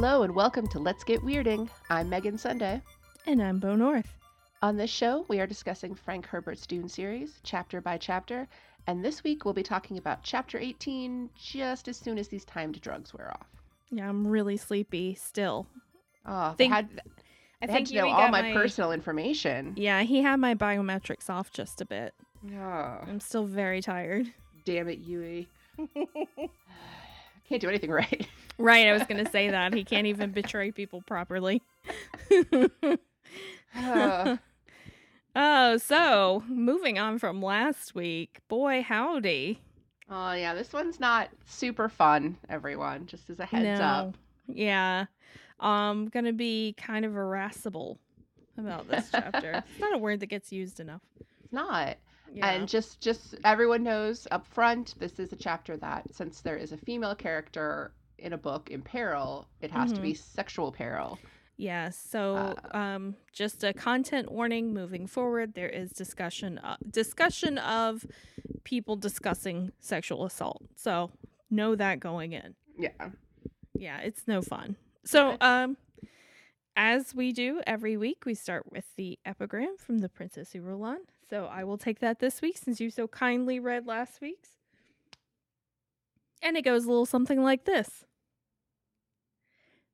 Hello and welcome to Let's Get Weirding. I'm Megan Sunday. And I'm Bo North. On this show, we are discussing Frank Herbert's Dune series, chapter by chapter, and this week we'll be talking about chapter 18 just as soon as these timed drugs wear off. Yeah, I'm really sleepy still. Oh, Think- they had, I had think to you know all my, personal information. Yeah, he had my biometrics off just a bit. Oh, I'm still very tired. damn it, Yueh. Can't do anything right. Right, I was gonna say that he can't even betray people properly. Oh, so moving on from last week, boy howdy. oh, yeah, this one's not super fun, everyone, just as a heads up. Yeah, um, gonna be kind of irascible about this chapter. it's not a word that gets used enough. It's not. Yeah. And just just everyone knows up front, this is a chapter that since there is a female character in a book in peril, it has to be sexual peril. Yeah, so Uh, um, just a content warning moving forward. There is discussion uh, discussion of people discussing sexual assault. So know that going in. Yeah. Yeah, it's no fun. So um, as we do every week, we start with the epigram from the Princess Irulan. So I will take that this week since you so kindly read last week's. And it goes a little something like this.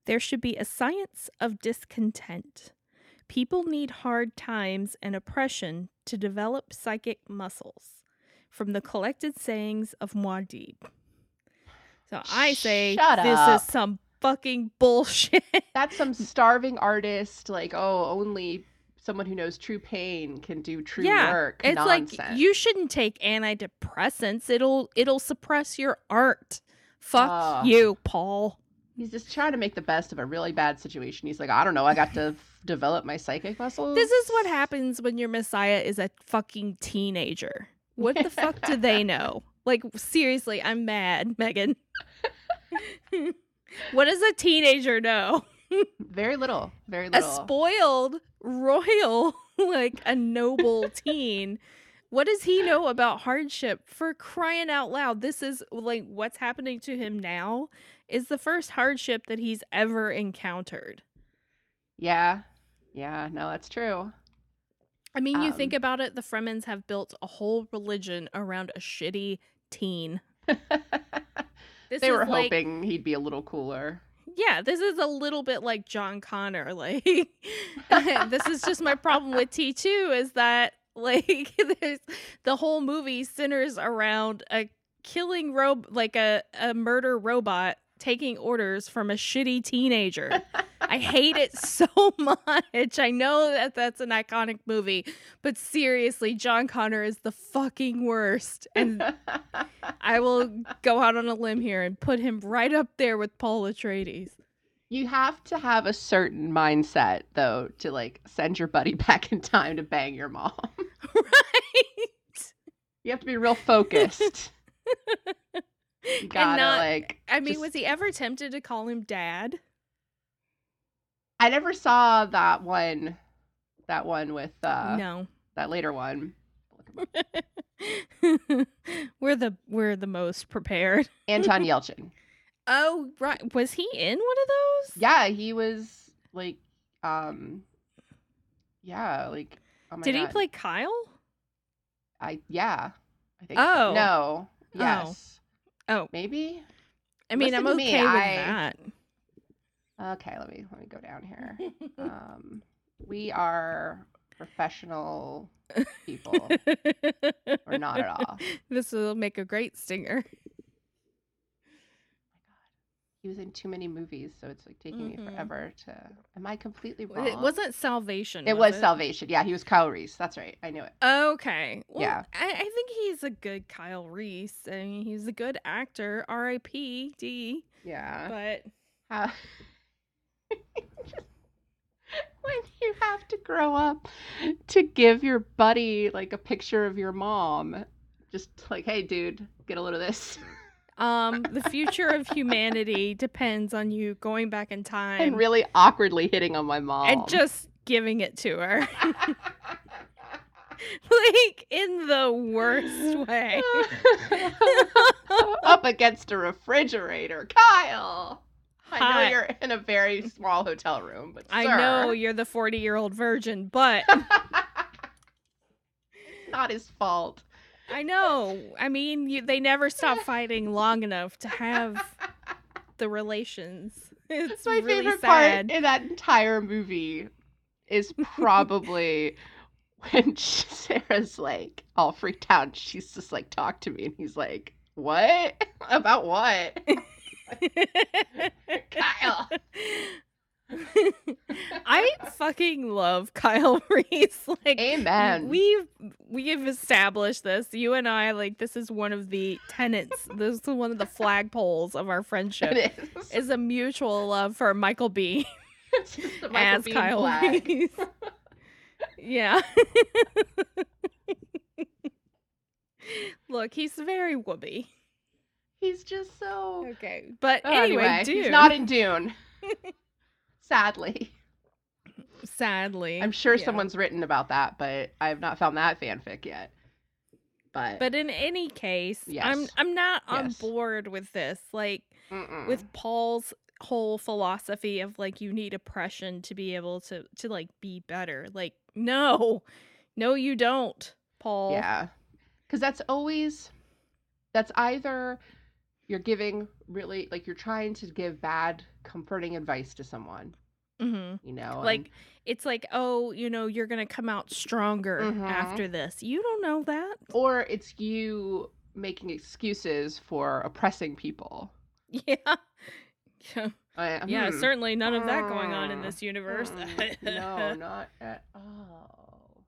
There should be a science of discontent. People need hard times and oppression to develop psychic muscles. From the collected sayings of Muad'Dib. So I say Shut this up. is some fucking bullshit. That's some starving artist, like, oh, only someone who knows true pain can do true Yeah, work. it's Nonsense. like you shouldn't take antidepressants. It'll it'll suppress your art. Fuck you, Paul. He's just trying to make the best of a really bad situation. He's like, I don't know, I got to f- develop my psychic muscles. This is what happens when your messiah is a fucking teenager. What the fuck do they know? Like seriously, I'm mad, Megan. what does a teenager know? Very little. Very little. A spoiled royal, like a noble teen. What does he know about hardship? For crying out loud, this is like what's happening to him now is the first hardship that he's ever encountered. yeah. Yeah, no, that's true. I mean, you Um, think about it, the Fremens have built a whole religion around a shitty teen. They is were like- hoping he'd be a little cooler. Yeah, this is a little bit like John Connor. Like, this is just my problem with T2 is that, like, there's the whole movie centers around a killing robe, like a, a murder robot taking orders from a shitty teenager. I hate it so much. I know that that's an iconic movie, but seriously, John Connor is the fucking worst. And I will go out on a limb here and put him right up there with Paul Atreides. you have to have a certain mindset though to like send your buddy back in time to bang your mom. right? You have to be real focused. Gotta not- like. I mean, just- was he ever tempted to call him dad? I never saw that one. That one with uh no. that later one. we're the we're the most prepared. Anton Yelchin. Oh, right. Was he in one of those? Yeah, he was like, um, yeah, like. Oh my Did he play Kyle? I yeah. I think. Oh. So. No. Yes. Oh, Oh, maybe. I mean, Listen I'm to me, okay with I- that. Okay. Let me let me go down here. Um, we are professional people, or not at all. This will make a great stinger. He was in too many movies, so it's like taking Mhm. me forever to. Am I completely wrong? It wasn't Salvation. It was Salvation. Yeah, he was Kyle Reese. That's right. I knew it. Okay. Well, Yeah. I, I think he's a good Kyle Reese. I mean, he's a good actor. R.I.P. D. Yeah. But How- when you have to grow up to give your buddy like a picture of your mom, just like, hey, dude, get a load of this, um, the future of humanity depends on you going back in time and really awkwardly hitting on my mom, and just giving it to her, like in the worst way. up against a refrigerator, Kyle. I know you're in a very small hotel room, but I sir. know you're the 40 year old virgin, but not his fault. I know. I mean, you, they never stop fighting long enough to have the relations. It's my really favorite sad. part in that entire movie is probably when she- Sarah's like all freaked out. and She's just like, "Talk to me," and he's like, "What about what?" Kyle. I fucking love Kyle Reese. Like Amen. We've we've established this. You and I like this is one of the tenets. this is one of the flagpoles of our friendship. it is. Is a mutual love for Michael B. It's just the Michael as Kyle flag. Reese. yeah. Look, he's very whoopee. He's just so. Okay, but Oh, anyway, dude. he's not in Dune. Sadly, sadly. I'm sure yeah. someone's written about that, but I have not found that fanfic yet. But, But in any case, yes. I'm I'm not on Yes. board with this. Like Mm-mm. with Paul's whole philosophy of like you need oppression to be able to to like be better. Like no. No you don't, Paul. Yeah. Because that's always, that's either you're giving really, like you're trying to give bad, comforting advice to someone, Mhm. you know? and- Like it's like, "Oh, you know, you're going to come out stronger Mhm. after this." You don't know that. or it's you making excuses for oppressing people. Yeah. Yeah. Uh, Yeah, hmm. certainly none of that going on in Mm. this universe. No, not at all.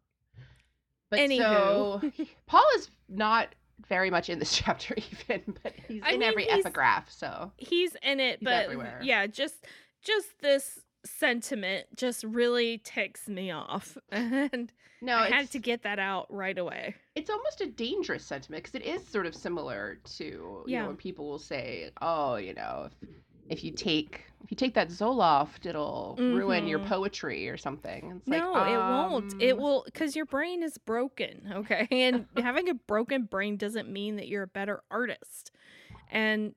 But Anywho. so Paul is not very much in this chapter even, but he's I in mean, every he's- epigraph, so he's in it He's but everywhere. yeah just just this sentiment just really ticks me off and no, i had to get that out right away it's almost a dangerous sentiment because it is sort of similar to you Yeah. know when people will say, "Oh, you know, if, if you take if you take that Zoloft, it'll ruin your Mhm. poetry or something." It's no like, it won't. It um, will because your brain is broken okay? And having a broken brain doesn't mean that you're a better artist. And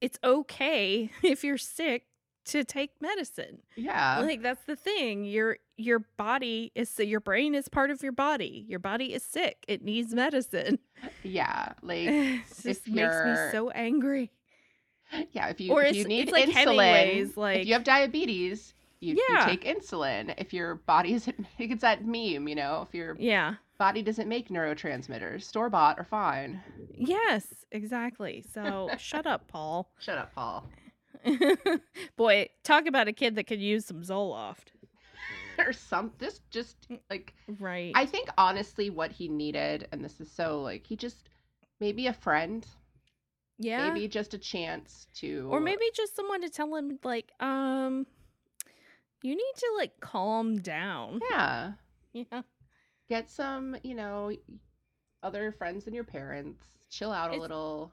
it's okay if you're sick to take medicine. Yeah, like that's the thing. Your your body is your brain is part of your body. Your body is sick. It needs medicine. Yeah, like it just makes me so angry yeah. If you Or if you need it's like insulin, Hemingway's, if you have diabetes, you, you take insulin. If your body isn't, it's that meme, you know. If your yeah body doesn't make neurotransmitters, store bought are fine. yes exactly so shut up paul Shut up, Paul. boy talk about a kid that could use some zoloft or some just just like right I think honestly what he needed, and this is so like he just maybe a friend, yeah. Maybe just a chance to or maybe just someone to tell him like um you need to like calm down. Yeah, yeah. Get some, you know, other friends than your parents, chill out a It's- little.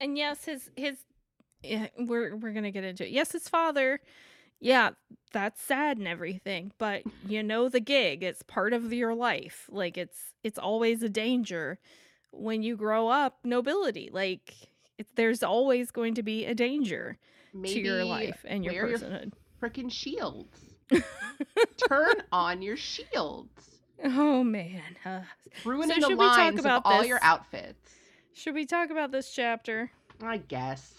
and yes his his yeah, we're we're gonna get into it. Yes his father yeah that's sad and everything but you know the gig. It's part of your life. Like it's it's always a danger. When you grow up nobility like it, there's always going to be a danger Maybe to your life and your wear your personhood freaking shields. Turn on your shields. oh man uh, Ruining should the we talk lines about of all this? your outfits. should we talk about this chapter I guess.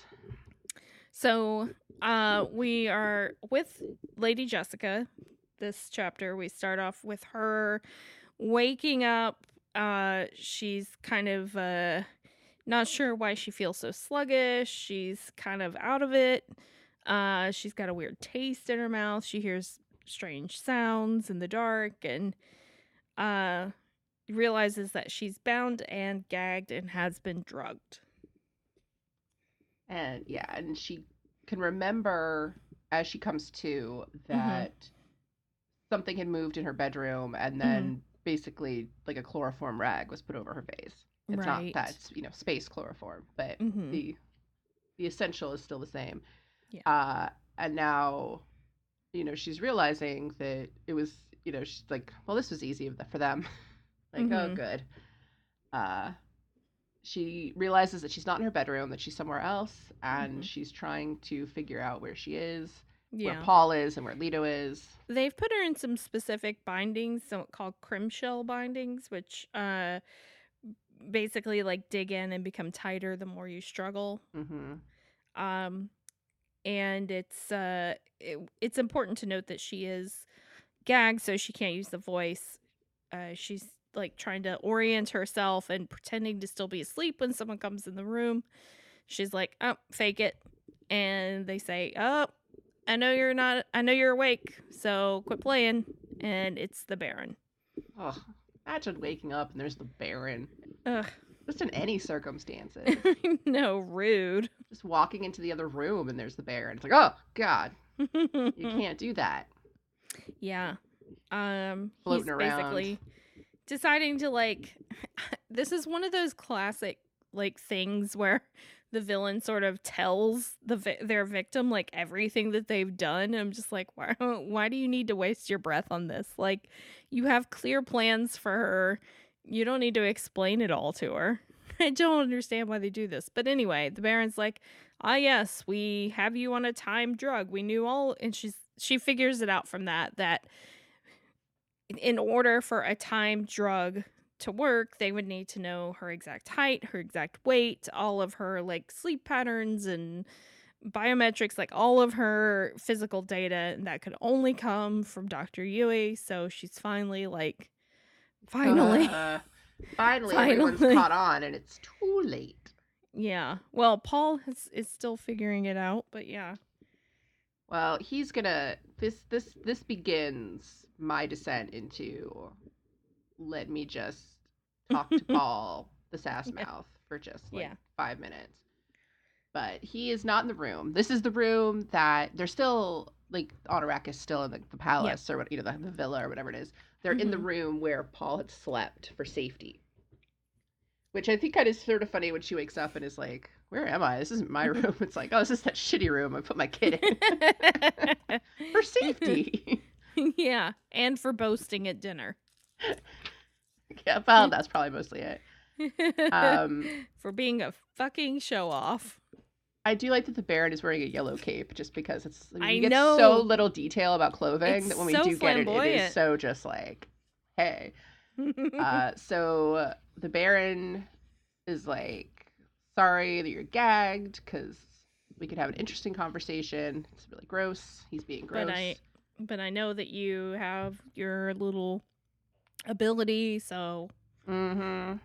So, uh, we are with Lady Jessica. This chapter, we start off with her waking up. Uh, she's kind of uh, not sure why she feels so sluggish. She's kind of out of it. Uh, she's got a weird taste in her mouth. She hears strange sounds in the dark and uh, realizes that she's bound and gagged and has been drugged. And yeah, and she can remember as she comes to Mm-hmm. that something had moved in her bedroom and then basically like a chloroform rag was put over her face. It's Right. not that, it's, you know, space chloroform, but Mhm. the the essential is still the same. Yeah. Uh and now you know, she's realizing that it was, you know, she's like, well, this was easy for them. like, oh Mhm. good. Uh she realizes that she's not in her bedroom, that she's somewhere else, and Mhm. she's trying to figure out where she is, Yeah. where Paul is, and where Leto is. They've put her in some specific bindings, so called krimskell bindings, which uh basically like dig in and become tighter the more you struggle. hmm Um and it's uh it, it's important to note that she is gagged so she can't use the voice. Uh she's like trying to orient herself and pretending to still be asleep when someone comes in the room. She's like, "Oh, fake it." And they say, "Oh, I know you're not I know you're awake, so quit playing." And it's the Baron. Oh, imagine waking up and there's the Baron. Ugh. Just in any circumstances. no, rude. Just walking into the other room and there's the Baron. It's like, oh, God, you can't do that. Yeah. Um Floating he's around. basically deciding to like this is one of those classic like things where the villain sort of tells the vi- their victim like everything that they've done. I'm just like why why do you need to waste your breath on this? Like you have clear plans for her. You don't need to explain it all to her. I don't understand why they do this. But anyway, the Baron's like, "Ah yes, we have you on a time drug. We knew all." And she's she figures it out from that that in order for a time drug to work, they would need to know her exact height, her exact weight, all of her like sleep patterns and biometrics, like all of her physical data, and that could only come from Dr. Yueh. So she's finally like, finally, Uh, finally, everyone's Finally. caught on and it's too late. yeah. Well, Paul has, is still figuring it out, but yeah, Well, he's gonna this this this begins my descent into let me just talk to Paul the sass mouth for just like Yeah. five minutes. But he is not in the room. This is the room that they're still like Honorak is still in the, the palace or what you know the, the villa or whatever it is. They're in the Mhm. room where Paul had slept for safety. Which I think kind of sort of funny when she wakes up and is like, "Where am I? This isn't my room." It's like, "Oh, this is that shitty room I put my kid in for safety." yeah, and for boasting at dinner. yeah, well, that's probably mostly it. Um, for being a fucking show off. I do like that the Baron is wearing a yellow cape, just because it's I mean, I you get know. so little detail about clothing It's that when we so do get it, it is so just like, hey. Uh, so the Baron is like, sorry that you're gagged because we could have an interesting conversation. It's really gross. He's being gross. but I but I know that you have your little ability, so Mm-hmm.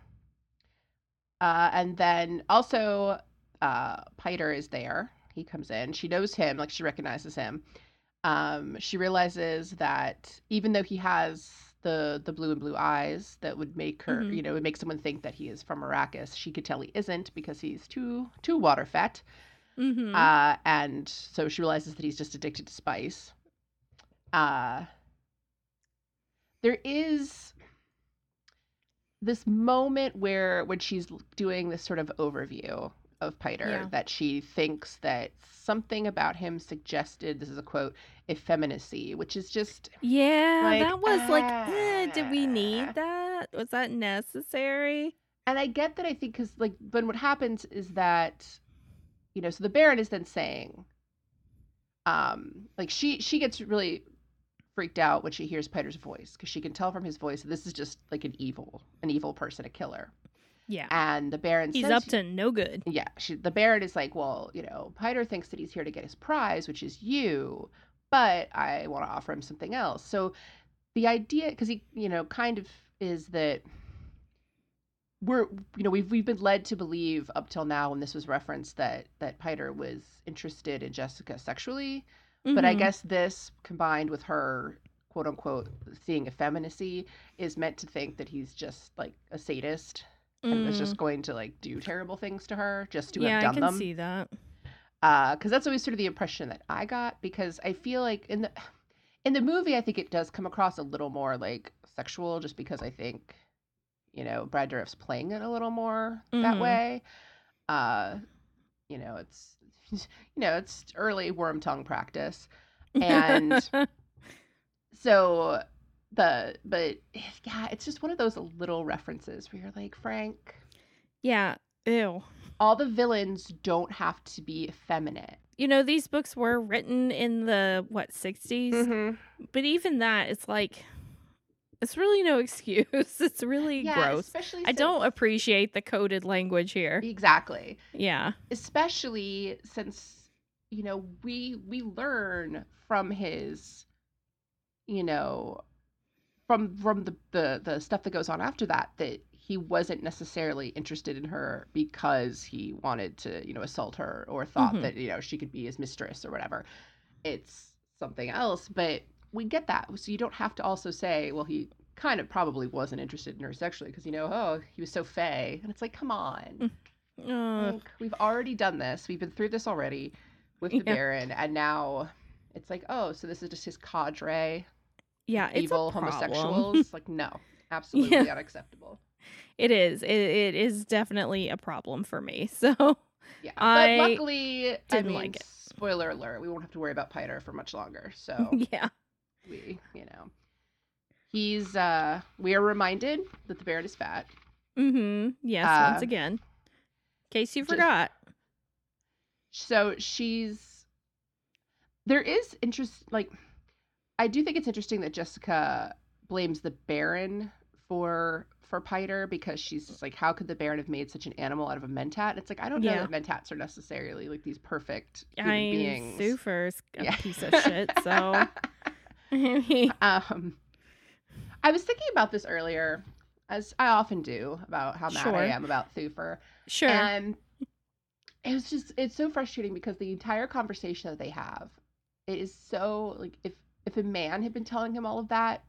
Uh, and then also, uh, Piter is there. He comes in. She knows him, like she recognizes him. Um, she realizes that even though he has the the blue and blue eyes that would make her, Mhm. you know, would make someone think that he is from Arrakis, she could tell he isn't because he's too too water fat. mhm. Uh, and so she realizes that he's just addicted to spice. Uh, there is this moment where when she's doing this sort of overview of Piter Yeah. that she thinks that something about him suggested this is a quote effeminacy which is just yeah, like, that was like, eh, did we ah. need that? Was that necessary? and I get that I think because like but what happens is that you know so the Baron is then saying um like she she gets really freaked out when she hears Piter's voice because she can tell from his voice that this is just like an evil an evil person a killer Yeah. and the Baron He's up to no good. yeah she, the Baron is like well you know Piter thinks that he's here to get his prize which is you but I want to offer him something else so the idea because he you know kind of is that we're you know we've we've been led to believe up till now when this was referenced that that Piter was interested in Jessica sexually but I Mhm. guess this combined with her quote unquote seeing effeminacy is meant to think that he's just like a sadist and was Mm. just going to like do terrible things to her just to yeah, have I done can them see that. because that's always sort of the impression that I got because I feel like in the in the movie I think it does come across a little more like sexual just because I think you know Brad Dourif's playing it a little more that Mhm. way. Uh, you know, it's you know it's early worm tongue practice, and so the but yeah, it's just one of those little references where you're like Frank. yeah, Ew. All the villains don't have to be effeminate. You know, these books were written in the what 60s, Mm-hmm. but even that, it's like, it's really no excuse. It's really Yeah, gross. especially I don't appreciate the coded language here. exactly. Yeah. especially since you know we we learn from his you know from from the the, the stuff that goes on after that that he wasn't necessarily interested in her because he wanted to you know assault her or thought Mhm. that you know she could be his mistress or whatever it's something else but we get that so you don't have to also say well he kind of probably wasn't interested in her sexually because you know oh he was so fey and it's like come on mm. like, we've already done this. We've been through this already with the Yeah. Baron, and now it's like, oh, so this is just his cadre, yeah, it's evil homosexuals. like, no, absolutely unacceptable. It is. It, it is definitely a problem for me. So Yeah, I but luckily, I didn't mean, like it. spoiler alert, we won't have to worry about Piter for much longer. So yeah. We, you know, he's. uh We are reminded that the Baron is fat. Mm-hmm. Yes. Uh, once again, in case you just- forgot. so she's there is interest like i do think it's interesting that jessica blames the baron for for piter because she's just like how could the baron have made such an animal out of a mentat it's like i don't know that mentats are necessarily like these perfect human I mean, beings Thufir's a Yeah. piece of shit. So um i was thinking about this earlier as i often do about how mad Sure. i am about thufir sure. And it was just it's so frustrating because the entire conversation that they have it is so like if if a man had been telling him all of that,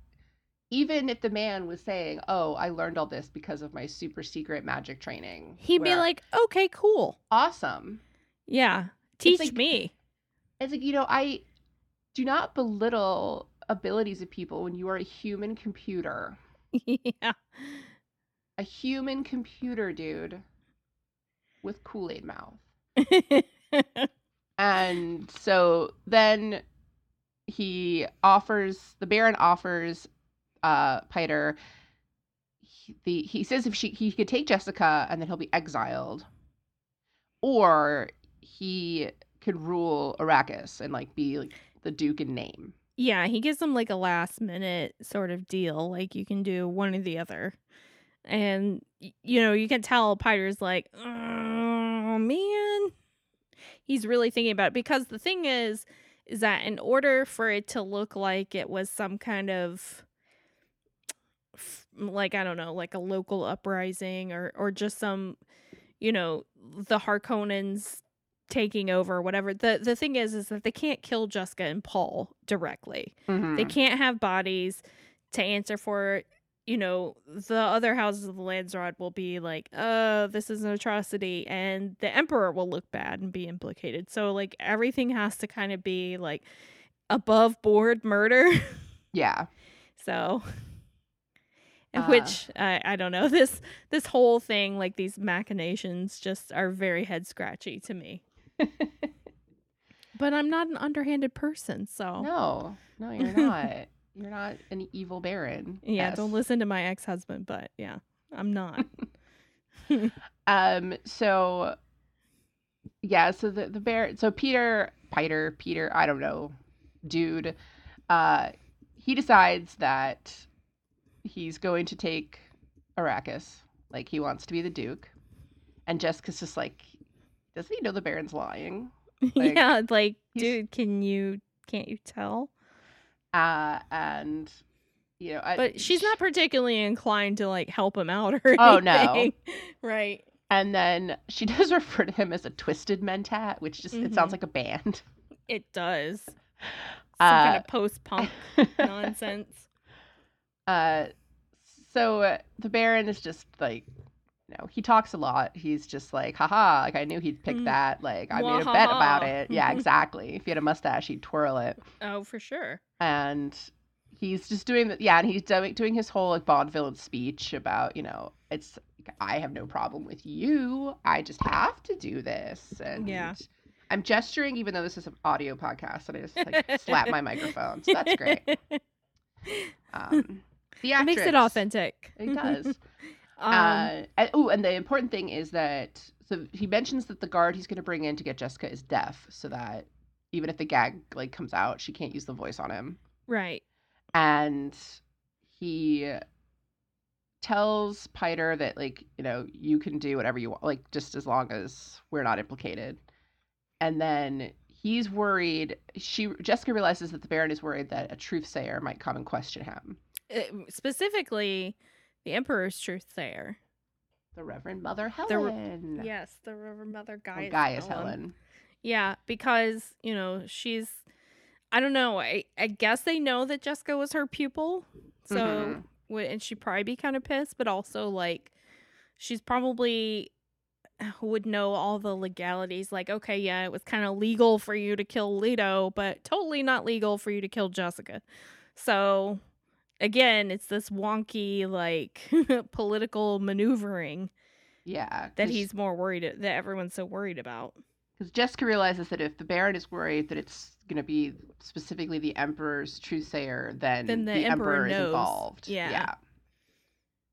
even if the man was saying, "Oh, I learned all this because of my super secret magic training," He'd be like, "Okay, cool. "Awesome." Yeah, teach like- me." It's like you know, I do not belittle abilities of people when you are a human computer, yeah. a human computer, dude, with Kool Aid mouth. And so then he offers the Baron offers uh Piter he, the he says if she he could take Jessica and then he'll be exiled or he could rule Arrakis and like be like the duke in name. yeah, he gives them like a last minute sort of deal. Like you can do one or the other. And you know, you can tell Piter's like, oh man. He's really thinking about it because the thing is is that in order for it to look like it was some kind of like I don't know, like a local uprising or or just some you know, the Harkonnens taking over whatever. The the thing is is that they can't kill Jessica and Paul directly. They Mhm. can't have bodies to answer for you know, the other houses of the Landsraad will be like, uh, this is an atrocity, and the Emperor will look bad and be implicated. So, like, everything has to kind of be like above board murder. Yeah. so, Uh. which I, I don't know. This this whole thing, like these machinations, just are very head scratchy to me. But I'm not an underhanded person, so No. No, you're not. you're not an evil Baron. yeah, Yes. don't listen to my ex husband. But yeah, I'm not. Um. So, yeah. So the the bear. So Piter, Piter, Piter. I don't know, dude. Uh, he decides that he's going to take Arrakis. Like he wants to be the Duke, and Jessica's just like, doesn't he know the Baron's lying? Like, yeah, like, dude, can you can't you tell? Uh, and you know, I, But she's not particularly inclined to like help him out or anything. Oh, no. right. And then she does refer to him as a twisted mentat, which just it sounds Mhm. like a band. It does. Some Uh, kind of post punk nonsense. Uh, so uh, the Baron is just like, you know, he talks a lot. He's just like, haha, like I knew he'd pick Mm. that. Like I made a bet about it. Yeah, exactly. If he had a mustache, he'd twirl it. Oh, for sure. And he's just doing the yeah, and he's doing doing his whole like Bond villain speech about, you know, it's I have no problem with you. I just have to do this. And Yeah. I'm gesturing, even though this is an audio podcast, and I just like slap my microphone. So that's great. Um, it makes it authentic. It does. Um, uh, and, oh, and the important thing is that so he mentions that the guard he's going to bring in to get Jessica is deaf, so that even if the gag like comes out, she can't use the voice on him. right. And he tells Piter that like you know you can do whatever you want, like just as long as we're not implicated. And then he's worried. She Jessica realizes that the Baron is worried that a truth sayer might come and question him. Uh, specifically, the Emperor's truthsayer. The Reverend Mother The Helen. Yes, the Reverend Mother Or Gaius, Gaius Helen. Helen. Yeah, because you know she's. I don't know. I I guess they know that Jessica was her pupil, so Mhm. would and she'd probably be kind of pissed, but also like, she's probably would know all the legalities. Like, okay, yeah, it was kind of legal for you to kill Leto, but totally not legal for you to kill Jessica. So, again, it's this wonky like political maneuvering Yeah. that he's more worried that everyone's so worried about. because Jessica realizes that if the Baron is worried that it's going to be specifically the Emperor's truthsayer, then, Then the the, Emperor Emperor is involved. Yeah. Yeah.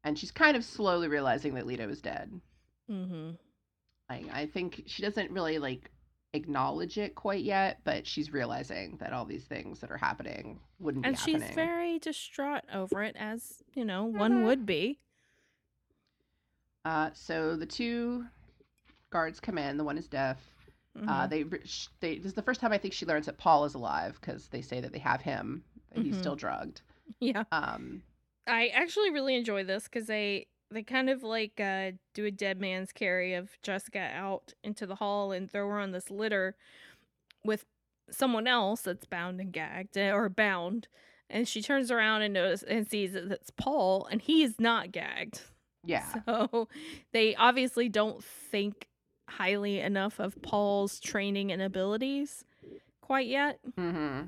And she's kind of slowly realizing that Leto is dead. Mm-hmm. I, I think she doesn't really like acknowledge it quite yet, but she's realizing that all these things that are happening wouldn't be. And she's happening. very distraught over it, as you know, one Mhm. would be. Uh, so the two guards come in. The one is deaf. Uh, Mhm. they, re- they this is the first time I think she learns that Paul is alive because they say that they have him, that he's Mhm. still drugged. yeah, Um, I actually really enjoy this because they they kind of like uh, do a dead man's carry of Jessica out into the hall and throw her on this litter with someone else that's bound and gagged eh, or bound, and she turns around and notice and sees that it's Paul and he is not gagged. yeah, So they obviously don't think highly enough of Paul's training and abilities quite yet hmm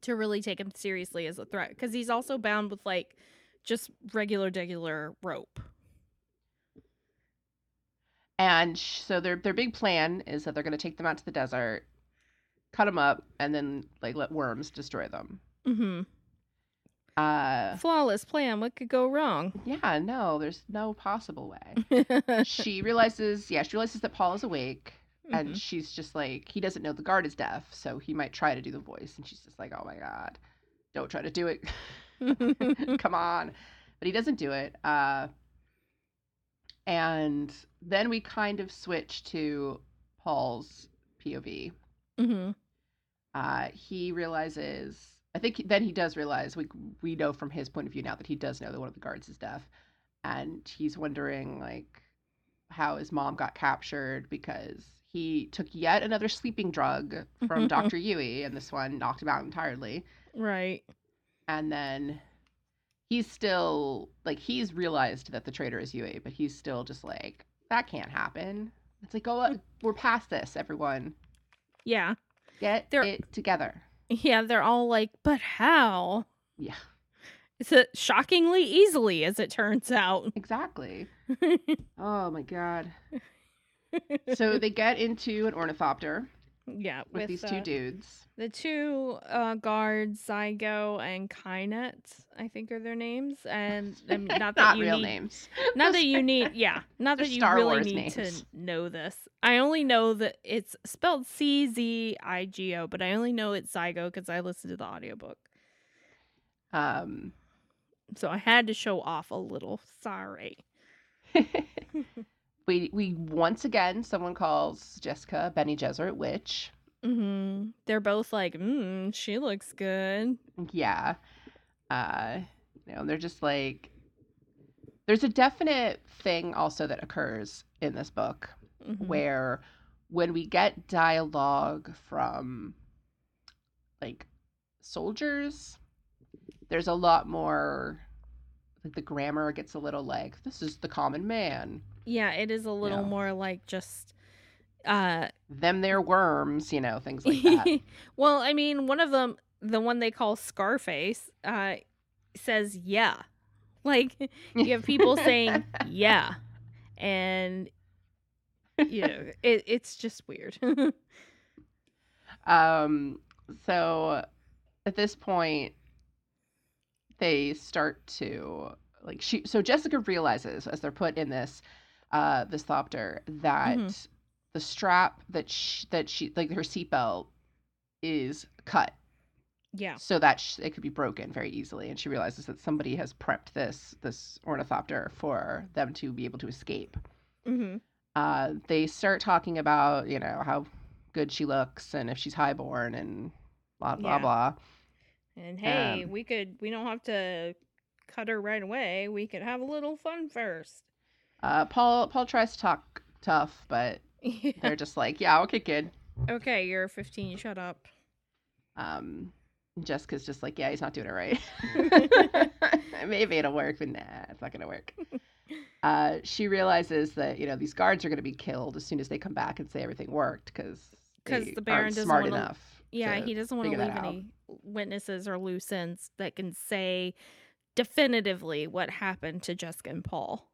to really take him seriously as a threat because he's also bound with like just regular regular rope. and sh- so their their big plan is that they're going to take them out to the desert, cut them up, and then like let worms destroy them. Mm-hmm. Uh, Flawless plan. What could go wrong? yeah, no, there's no possible way. she realizes, yeah, she realizes that Paul is awake, and Mhm. she's just like, he doesn't know the guard is deaf, so he might try to do the voice, and she's just like, oh my god, don't try to do it, come on, but he doesn't do it. Uh, and then we kind of switch to Paul's POV. Mhm. Uh, he realizes. I think then he does realize we we know from his point of view now that he does know that one of the guards is deaf, and he's wondering like how his mom got captured because he took yet another sleeping drug from Dr. Yueh, and this one knocked him out entirely. Right. And then he's still like he's realized that the traitor is Yueh, but he's still just like that can't happen. It's like oh we're past this, everyone. Yeah. Get They're- it together. Yeah. They're all like, but how? Yeah, It's a shockingly easily, as it turns out. exactly. Oh my god. So they get into an ornithopter yeah, with, these two uh, dudes. The two uh, guards, Zygo and Kinet, I think are their names, and um, not that Not you real need, names. not that you need, yeah, not that you Star really Wars need names. to know this. I only know that it's spelled C Z I G O, but I only know it's Zygo because I listened to the audiobook, Um, so I had to show off a little. Sorry. We we once again someone calls Jessica Bene Gesserit witch. hmm They're both like, mm, she looks good. Yeah. Uh, you know, they're just like there's a definite thing also that occurs in this book Mhm. where when we get dialogue from like soldiers there's a lot more like the grammar gets a little like this is the common man Yeah, it is a little more like just uh them they're worms you know things like that well, I mean, one of them, the one they call Scarface, uh, says yeah. Like you have people saying yeah, and you know, it, it's just weird. um so at this point they start to like she so Jessica realizes as they're put in this uh this thopter that Mhm. the strap that she, that she like her seatbelt is cut Yeah. so that sh- it could be broken very easily and she realizes that somebody has prepped this this ornithopter for them to be able to escape hmm uh they start talking about you know how good she looks and if she's highborn and blah blah Yeah. blah And hey, Um, we could we don't have to cut her right away. We could have a little fun first. Uh paul paul tries to talk tough but Yeah. they're just like yeah okay kid Okay, you're 15. Shut up. um jessica's just like yeah he's not doing it right maybe it'll work but nah it's not gonna work uh she realizes that you know these guards are gonna be killed as soon as they come back and say everything worked because because the Baron doesn't smart wanna- enough Yeah, he doesn't want to leave any witnesses or loose ends that can say definitively what happened to Jessica and Paul.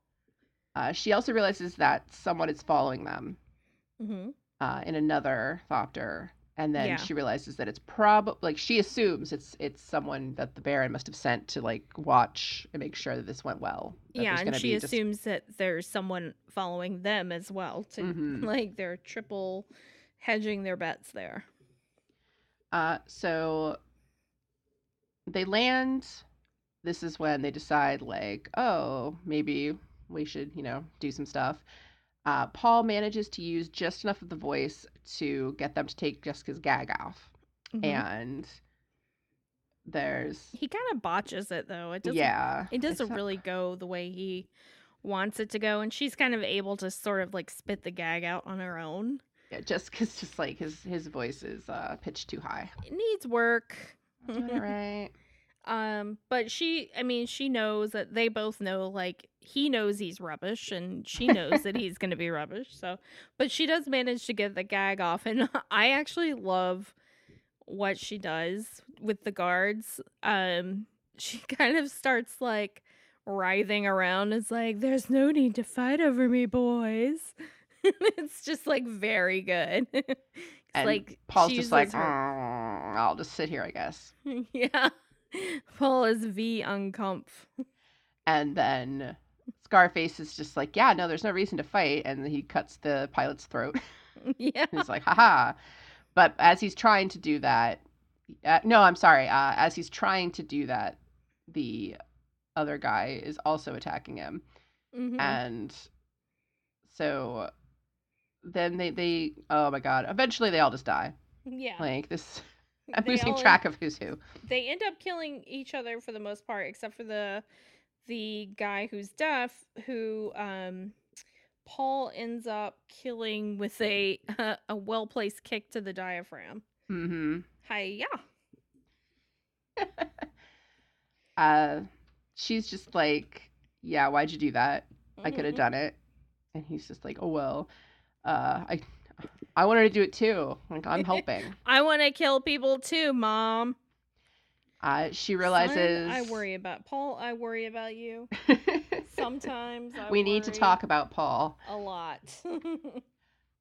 Uh, she also realizes that someone is following them hmm uh, in another thopter and then Yeah. she realizes that it's prob like she assumes it's it's someone that the baron must have sent to like watch and make sure that this went well Yeah, and she be just- assumes that there's someone following them as well. To Mhm. like they're triple hedging their bets there. Uh, so they land. This is when they decide, like, oh, maybe we should, you know, do some stuff. Uh, Paul manages to use just enough of the voice to get them to take Jessica's gag off, Mhm. and there's He kind of botches it though. It doesn't. yeah, It doesn't not- really go the way he wants it to go, and she's kind of able to sort of like spit the gag out on her own. Yeah, Jessica's just like his his voice is uh, pitched too high. It needs work. It right. Um, but she, I mean, she knows that they both know, like, he knows he's rubbish and she knows that he's going to be rubbish. So, but she does manage to get the gag off. And I actually love what she does with the guards. Um, she kind of starts like writhing around. It's like, there's no need to fight over me, boys. it's just like very good. it's And like, Paul's just like, her- "Mm, I'll just sit here, I guess. yeah. Paul is V uncomf. And then Scarface is just like, yeah, no, there's no reason to fight. And he cuts the pilot's throat. yeah. he's like, haha. But as he's trying to do that, uh, no, I'm sorry. Uh, as he's trying to do that, the other guy is also attacking him. Mhm. And so then they, they, oh my God, eventually they all just die. yeah. Like this, I'm losing all- track of who's who. They end up killing each other for the most part, except for the the guy who's deaf, who um Paul ends up killing with a a well placed kick to the diaphragm. hmm Hiya. Uh, she's just like, yeah, why'd you do that? I could have done it. And he's just like, oh well, uh, I, I wanted to do it too. Like I'm helping. I want to kill people too, mom. Uh, she Son, realizes I worry about Paul. I worry about you. Sometimes I we need to talk about Paul. a lot.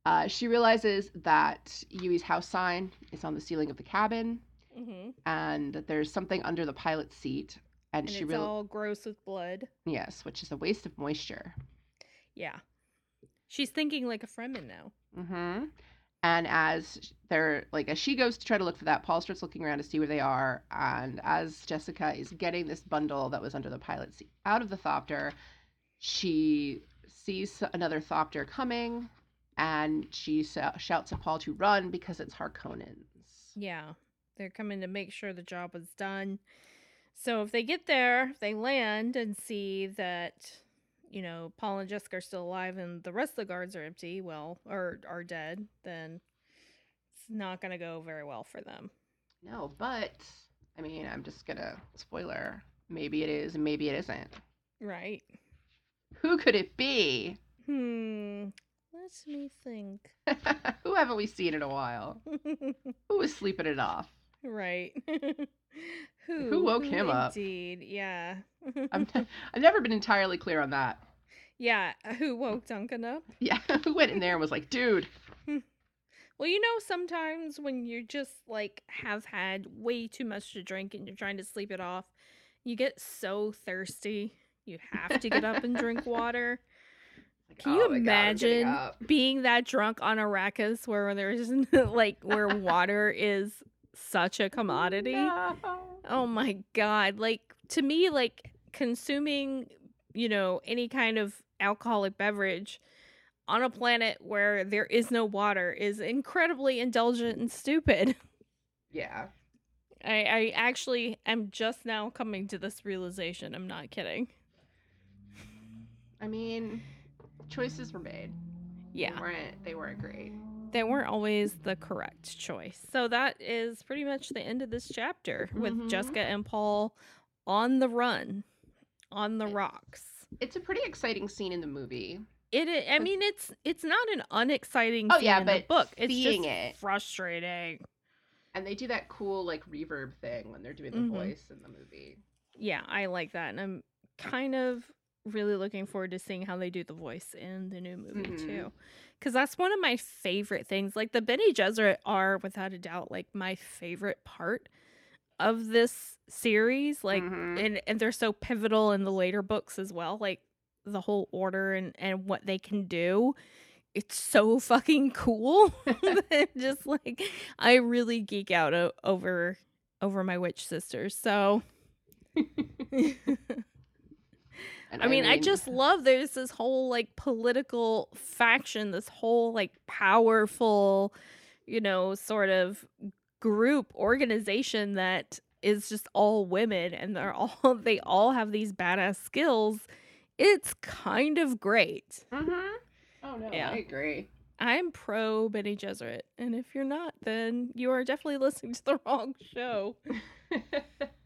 Uh, she realizes that Yueh's house sign is on the ceiling of the cabin, hmm and that there's something under the pilot's seat. And, And she it's real all gross with blood. yes, which is a waste of moisture. Yeah. She's thinking like a Fremen now. Mm-hmm. And as they're like, as she goes to try to look for that, Paul starts looking around to see where they are. And as Jessica is getting this bundle that was under the pilot seat out of the thopter, she sees another thopter coming, and she shouts at Paul to run because it's Harkonnens. Yeah. They're coming to make sure the job was done. So if they get there, if they land and see that, you know, Paul and Jessica are still alive and the rest of the guards are empty, well, or are dead, then it's not going to go very well for them. No, but I mean, I'm just gonna spoiler. Maybe it is, maybe it isn't. Right. Who could it be? Hmm. Let me think. Who haven't we seen in a while? Who was sleeping it off? right. who woke him up? Indeed. Yeah. I'm, I've never been entirely clear on that. yeah. Uh, who woke Duncan up? Yeah, who went in there and was like, dude, hmm. Well, you know, sometimes when you just like have had way too much to drink and you're trying to sleep it off, you get so thirsty You have to get up and drink water. Can oh you "Oh God, imagine up." being that drunk on Arrakis where there's like where water is such a commodity? No. Oh my god. Like to me like consuming, you know, any kind of alcoholic beverage on a planet where there is no water is incredibly indulgent and stupid. Yeah. I I actually am just now coming to this realization. I'm not kidding. I mean, choices were made. Yeah. They weren't. They weren't great. They weren't always the correct choice. So that is pretty much the end of this chapter with Mhm. Jessica and Paul on the run on the rocks. It's a pretty exciting scene in the movie. It i- I mean it's it's not an unexciting Oh, yeah, in the but book. It's seeing just it- frustrating. And they do that cool like reverb thing when they're doing the Mhm. voice in the movie. Yeah, I like that and I'm kind of really looking forward to seeing how they do the voice in the new movie Mhm. too. Cuz that's one of my favorite things. Like the Bene Gesserit are without a doubt like my favorite part of this series like Mhm. and and they're so pivotal in the later books as well like the whole order and and what they can do it's so fucking cool just like i really geek out o- over over my witch sisters so And I mean, I just love there's this whole like political faction, this whole like powerful, you know, sort of group organization that is just all women and they're all they all have these badass skills. It's kind of great. Mhm. Oh no, Yeah. I agree. I'm pro Bene Gesserit, and if you're not, then you are definitely listening to the wrong show.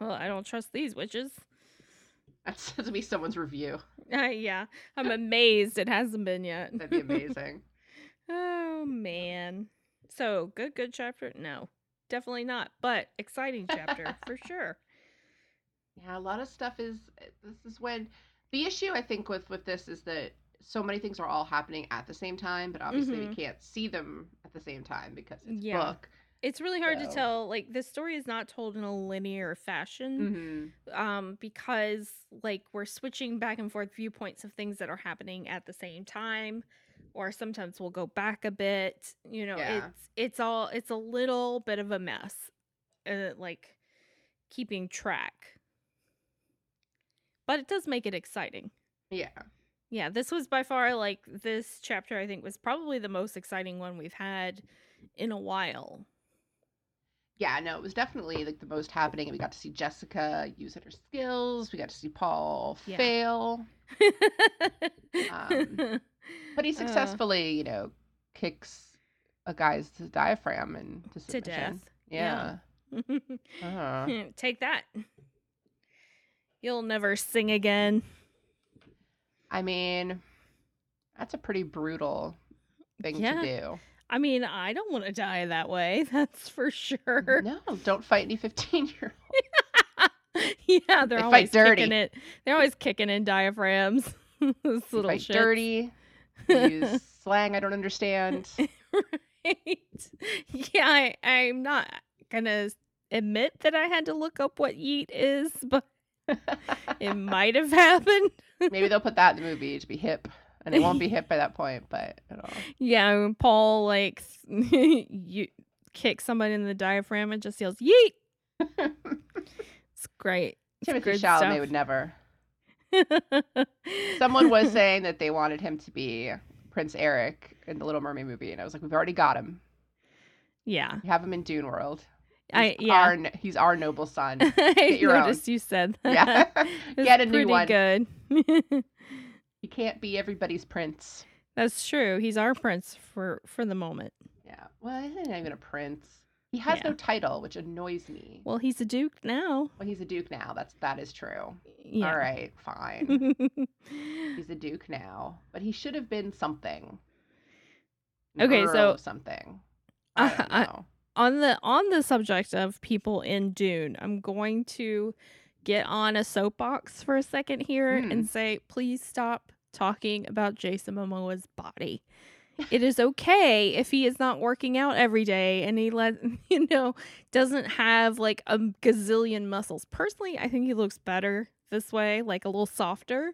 Well, I don't trust these witches. That's to be someone's review. Uh, yeah, I'm amazed it hasn't been yet. That'd be amazing. oh man. So good, good chapter. No, definitely not. But exciting chapter for sure. yeah, a lot of stuff is. This is when the issue I think with with this is that so many things are all happening at the same time, but obviously we Mhm. can't see them at the same time because it's Yeah. book. It's really hard to tell. Like the story is not told in a linear fashion. hmm um because like we're switching back and forth viewpoints of things that are happening at the same time or sometimes we'll go back a bit you know Yeah. it's it's all it's a little bit of a mess uh, like keeping track but it does make it exciting Yeah. yeah this was by far like this chapter i think was probably the most exciting one we've had in a while Yeah, no, it was definitely like the most happening. And we got to see Jessica using her skills. We got to see Paul Yeah. fail. Um, But he Uh. successfully, you know, kicks a guy's diaphragm and to submission. death Yeah. yeah. Uh-huh. Take that. You'll never sing again. I mean, that's a pretty brutal thing Yeah. to do. I mean, I don't want to die that way. That's for sure. No, don't fight any 15 year old. yeah, they're They fight always dirty. kicking it. They're always kicking in diaphragms. Those little Fight shits. dirty. Use slang I don't understand. right. Yeah, I, I'm not gonna admit that I had to look up what yeet is, but it might have happened. Maybe they'll put that in the movie to be hip. And it won't be hit by that point, but. Yeah, Paul like you kick somebody in the diaphragm and just yells yeet. It's great. Timothée good Chalamet stuff. would never. Someone was saying that they wanted him to be Prince Eric in the Little Mermaid movie, and I was like, we've already got him. yeah, We have him in Dune World. I He's yeah. our, he's our noble son. I your own. you said that. Yeah, get a new pretty one. good. He can't be everybody's prince. That's true. He's our prince for for the moment. Yeah, well, he's not even a prince. He has Yeah. no title, which annoys me. Well, he's a duke now. Well, he's a duke now. That's that is true. Yeah. All right, fine. he's a duke now, but he should have been something. Okay, Earl so- something. I don't I- on the on the subject of people in Dune, I'm going to get on a soapbox for a second here Mm. and say, please stop talking about Jason Momoa's body. it is okay if he is not working out every day and he let you know doesn't have like a gazillion muscles. Personally, I think he looks better this way, like a little softer.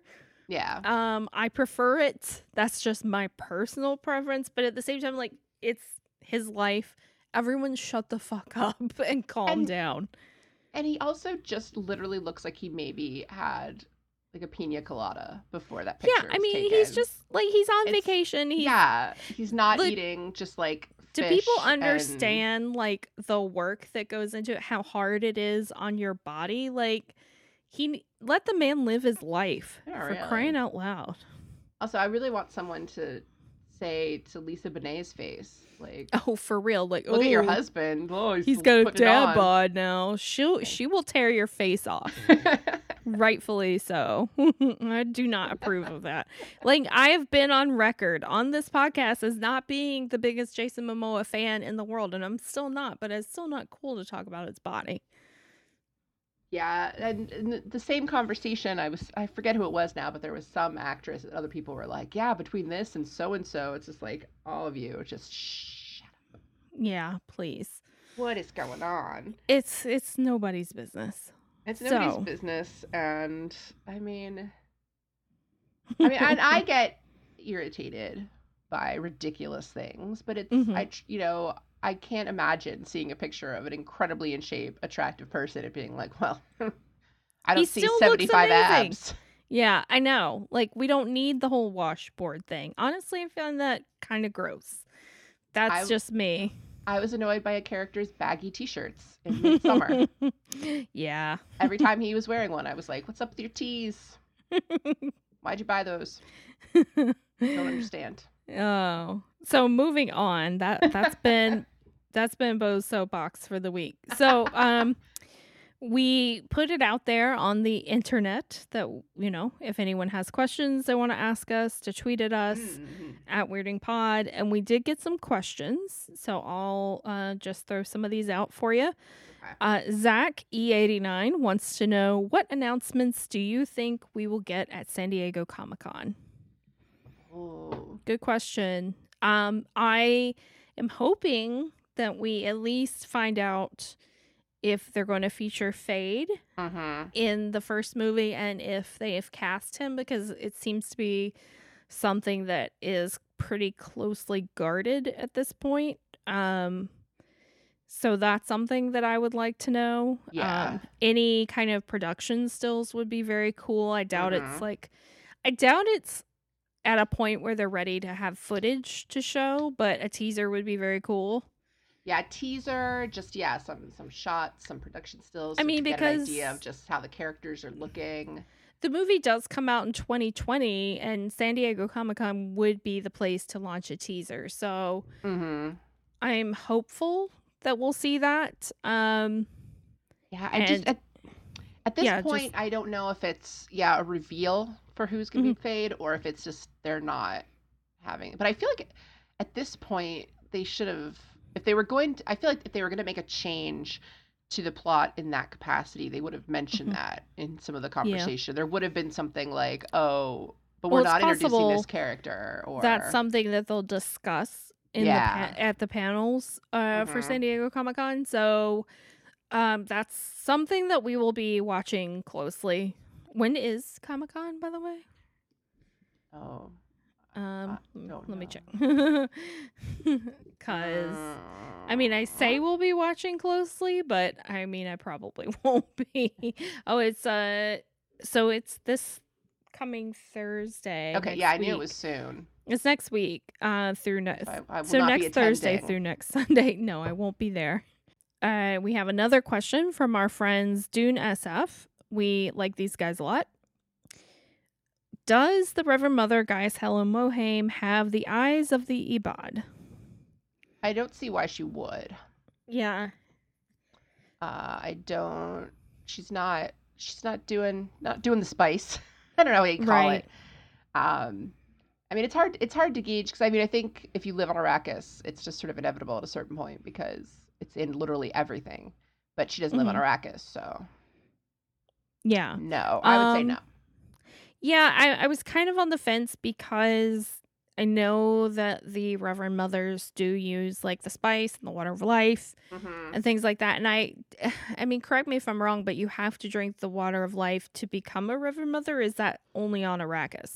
Yeah. Um, I prefer it. That's just my personal preference, but at the same time, like it's his life. Everyone shut the fuck up and calm And- down. And he also just literally looks like he maybe had like a pina colada before that picture. Yeah, I mean, he's just like he's on It's- vacation. He's yeah, he's not Like, eating just like. do people fish and- understand like the work that goes into it how hard it is on your body like he let the man live his life Yeah, for really. crying out loud Also, I really want someone to say to Lisa Bonet's face, like, oh for real like "Look at your "Oh, husband. Oh, he's, he's got a dad bod now she'll she will tear your face off rightfully so i do not approve of that like i have been on record on this podcast as not being the biggest jason momoa fan in the world and i'm still not but it's still not cool to talk about his body Yeah, and, and the same conversation. I was I forget who it was now, but there was some actress and other people were like, "Yeah, between this and so and so, it's just like all of you just shh. yeah please What is going on? It's it's nobody's business. It's nobody's So- business, and I mean, I mean, and I get irritated by ridiculous things, but it's Mhm. I you know I can't imagine seeing a picture of an incredibly in shape, attractive person and being like, well, I don't He see seventy five abs. Yeah, I know. Like we don't need the whole washboard thing. Honestly, I find that kind of gross. That's I- just me. I was annoyed by a character's baggy T-shirts in Midsommar. yeah. Every time he was wearing one, I was like, "What's up with your tees? Why'd you buy those? Don't understand." oh. So moving on. That that's been that's been Bo's soapbox for the week. So um we put it out there on the internet that you know, if anyone has questions they want to ask us, to tweet at us. Mhm. at Weirding Pod, and we did get some questions. So I'll uh, just throw some of these out for you. Uh, Zach E89 wants to know what announcements do you think we will get at San Diego Comic Con? Oh, Good question. Um, I am hoping that we at least find out if they're going to feature Feyd Mhm. in the first movie and if they have cast him because it seems to be something that is pretty closely guarded at this point. Um so that's something that I would like to know. Yeah. Um, any kind of production stills would be very cool. I doubt it's like I doubt it's at a point where they're ready to have footage to show, but a teaser would be very cool. Yeah, teaser, just yeah, some some shots, some production stills. I mean, because get an idea of just how the characters are looking. the movie does come out in 2020 and San Diego Comic-Con would be the place to launch a teaser. So Mm-hmm. I'm hopeful that we'll see that. Um Yeah, I just And- at, at this yeah, just- point, I don't know if it's yeah a reveal for who's going to Mm-hmm. be Feyd or if it's just they're not having. But I feel like at this point they should have if they were going to. I feel like if they were going to make a change to the plot in that capacity, they would have mentioned Mhm. that in some of the conversation. There would have been something like, "Oh, but we're not introducing this character," or that's something that they'll discuss in Yeah. the pa- at the panels uh for Mhm. San Diego Comic-Con. So um that's something that we will be watching closely. When is Comic-Con by the way? Oh, Um let me check. Cuz I mean, I say we'll be watching closely, but I mean, I probably won't be. Oh, it's uh, so it's this coming Thursday. Okay, yeah, I knew it was soon. It's next week. Uh, through next. So next Thursday through next Sunday. No, I won't be there. Uh, we have another question from our friends Dune SF. We like these guys a lot. Does the Reverend Mother Gaius Helen Mohiam have the eyes of the Ibad? I don't see why she would. Yeah, Uh, I don't. She's not. She's not doing. Not doing the spice. I don't know what you call Right. it. Um, I mean, it's hard. It's hard to gauge because I mean, I think if you live on Arrakis, it's just sort of inevitable at a certain point because it's in literally everything. But she doesn't live on Arrakis, so yeah. no. I would say Um, no. Yeah, I, I was kind of on the fence because I know that the Reverend Mothers do use like the spice and the water of life Mhm. and things like that. And I, I mean, correct me if I'm wrong, but you have to drink the water of life to become a Reverend Mother. Is that only on Arrakis?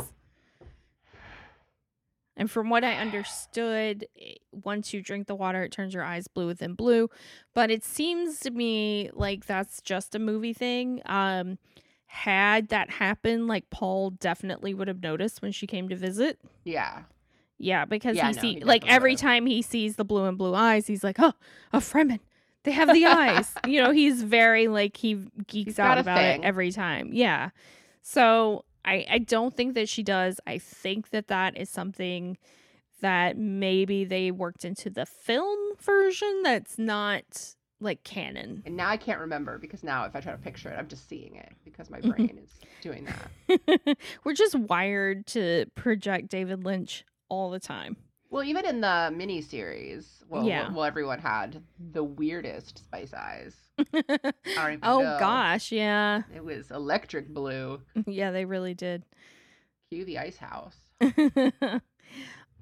And from what I understood, once you drink the water, it turns your eyes blue within blue. But it seems to me like that's just a movie thing. Um, had that happened, like Paul definitely would have noticed when she came to visit. Yeah. Yeah, because Yeah, he no, see he like every would've. time he sees the blue and blue eyes, he's like, "Oh, a Fremen. They have the eyes." you know, he's very like he geeks He's out about it every time. Yeah. So I I don't think that she does. I think that that is something that maybe they worked into the film version that's not like canon. And now I can't remember because now if I try to picture it, I'm just seeing it because my brain is doing that. We're just wired to project David Lynch all the time. Well, even in the mini series, well, Yeah. well, everyone had the weirdest spice eyes. oh know. gosh, yeah. It was electric blue. Yeah, they really did. Cue the ice house.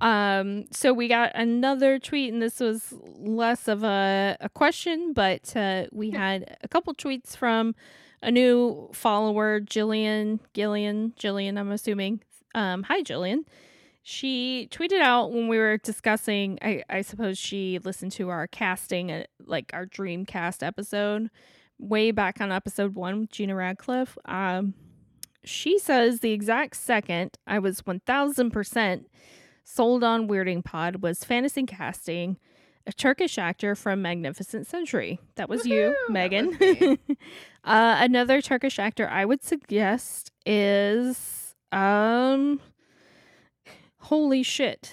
Um so we got another tweet and this was less of a, a question but uh, we had a couple tweets from a new follower jillian gillian jillian i'm assuming. Um hi jillian. She tweeted out when we were discussing i, I suppose she listened to our casting uh, like our dreamcast episode way back on episode one with gina radcliffe. Um she says the exact second I was 1000% sold on Weirding Pod was fantasy casting a Turkish actor from Magnificent Century. That was you, Woohoo! That Megan. was uh, another Turkish actor I would suggest is um holy shit.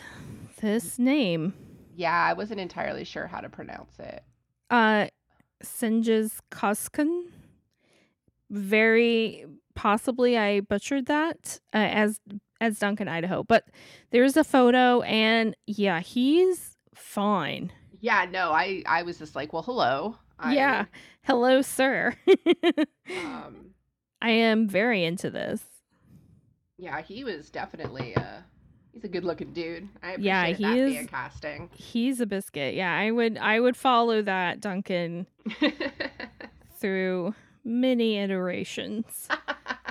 This name. Yeah, I wasn't entirely sure how to pronounce it. Uh Sengiz Koskun. Very possibly I butchered that uh, as as Duncan Idaho, but there's a photo and yeah, he's fine. Yeah, no, I I was just like, well, hello. I, Yeah. Hello, sir. Um, I am very into this. yeah, he was definitely uh he's a good looking dude. I appreciate Yeah, that he is- being casting. He's a biscuit. Yeah, I would I would follow that Duncan through many iterations.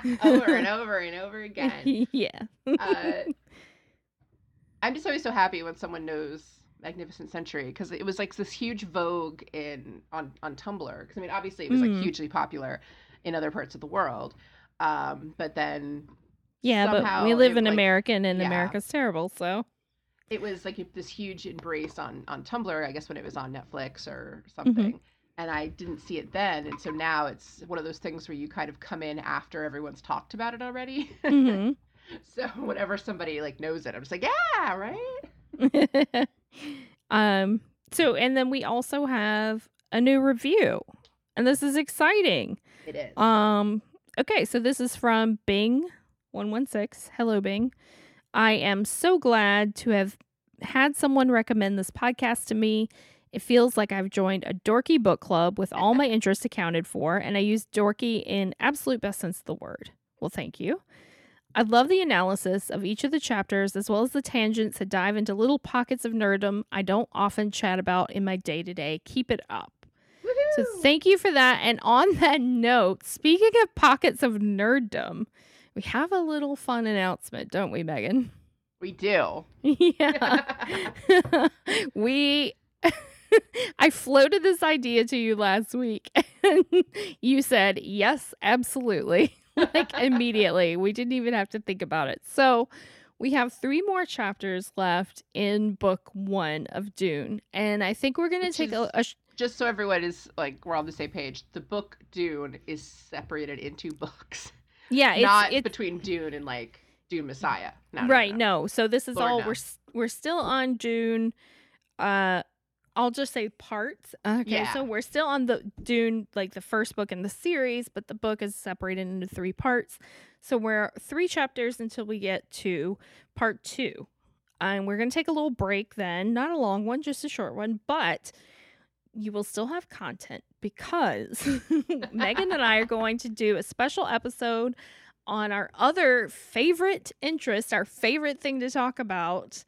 over and over and over again. yeah. Uh, I'm just always so happy when someone knows Magnificent Century because it was like this huge vogue in on on Tumblr. Because I mean, obviously it was Mhm. like hugely popular in other parts of the world, um, but then Yeah, but we live it, in like- American and yeah. America's terrible, so it was like this huge embrace on on Tumblr. I guess when it was on Netflix or Mm-hmm. And I didn't see it then, and so now it's one of those things where you kind of come in after everyone's talked about it already. Mhm. so whenever somebody like knows it, I'm just like, yeah, right. um so and then we also have a new review. And this is exciting. It is. Um okay, so this is from Bing 116. Hello Bing. I am so glad to have had someone recommend this podcast to me. It feels like I've joined a dorky book club with all my interests accounted for, and I use dorky in absolute best sense of the word. Well, thank you. I love the analysis of each of the chapters as well as the tangents that dive into little pockets of nerddom I don't often chat about in my day to day. Keep it up. So thank you for that. And on that note, speaking of pockets of nerddom, we have a little fun announcement, don't we, Megan? we do. yeah. we floated this idea to you last week and you said, "Yes, absolutely." like immediately. We didn't even have to think about it. So, we have 3 more chapters left in book 1 of Dune, and I think we're going to take is- a, a sh- Just so everyone is like we're on the same page. The book Dune is separated into books, Yeah, it's not it's between Dune and like Dune Messiah. No, no, right no. no so this is Lord, all no. we're we're still on Dune. uh i'll just say parts. Okay Yeah. so we're still on the dune like the first book in the series but the book is separated into three parts. So we're three chapters until we get to part two. And we're going to take a little break then not a long one just a short one but you will still have content because megan and i are going to do a special episode on our other favorite interest, our favorite thing to talk about,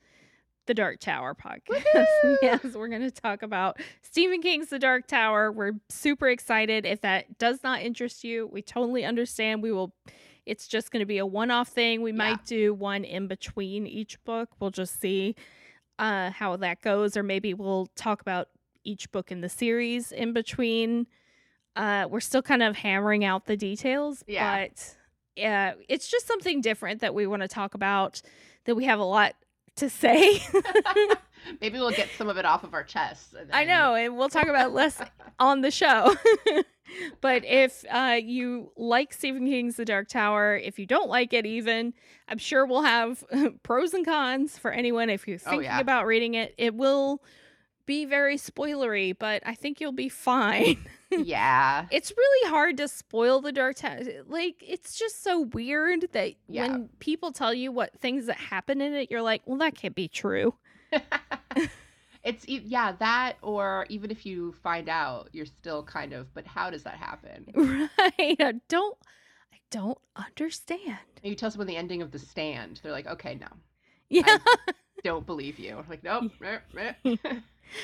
the Dark Tower podcast. yes, we're going to talk about Stephen King's The Dark Tower. We're super excited. If that does not interest you, we totally understand. We will it's just going to be a one-off thing. We Yeah. might do one in between each book. We'll just see uh how that goes or maybe we'll talk about each book in the series in between. Uh we're still kind of hammering out the details, Yeah. but yeah, it's just something different that we want to talk about that we have a lot to say. Maybe we'll get some of it off of our chests. and I know, and we'll talk about less on the show. but if uh, you like Stephen King's The Dark Tower, if you don't like it, even, I'm sure we'll have pros and cons for anyone if you're Oh, yeah. about reading it. It will be very spoilery, but I think you'll be fine. yeah. it's really hard to spoil The Dark Tower. Like, it's just so weird that Yeah. when people tell you what things that happen in it, you're like, well, that can't be true. it's yeah that or even if you find out you're still kind of but how does that happen Right. I don't I don't understand. and you tell someone the ending of the stand they're like okay no Yeah. don't believe you I'm like nope eh, eh."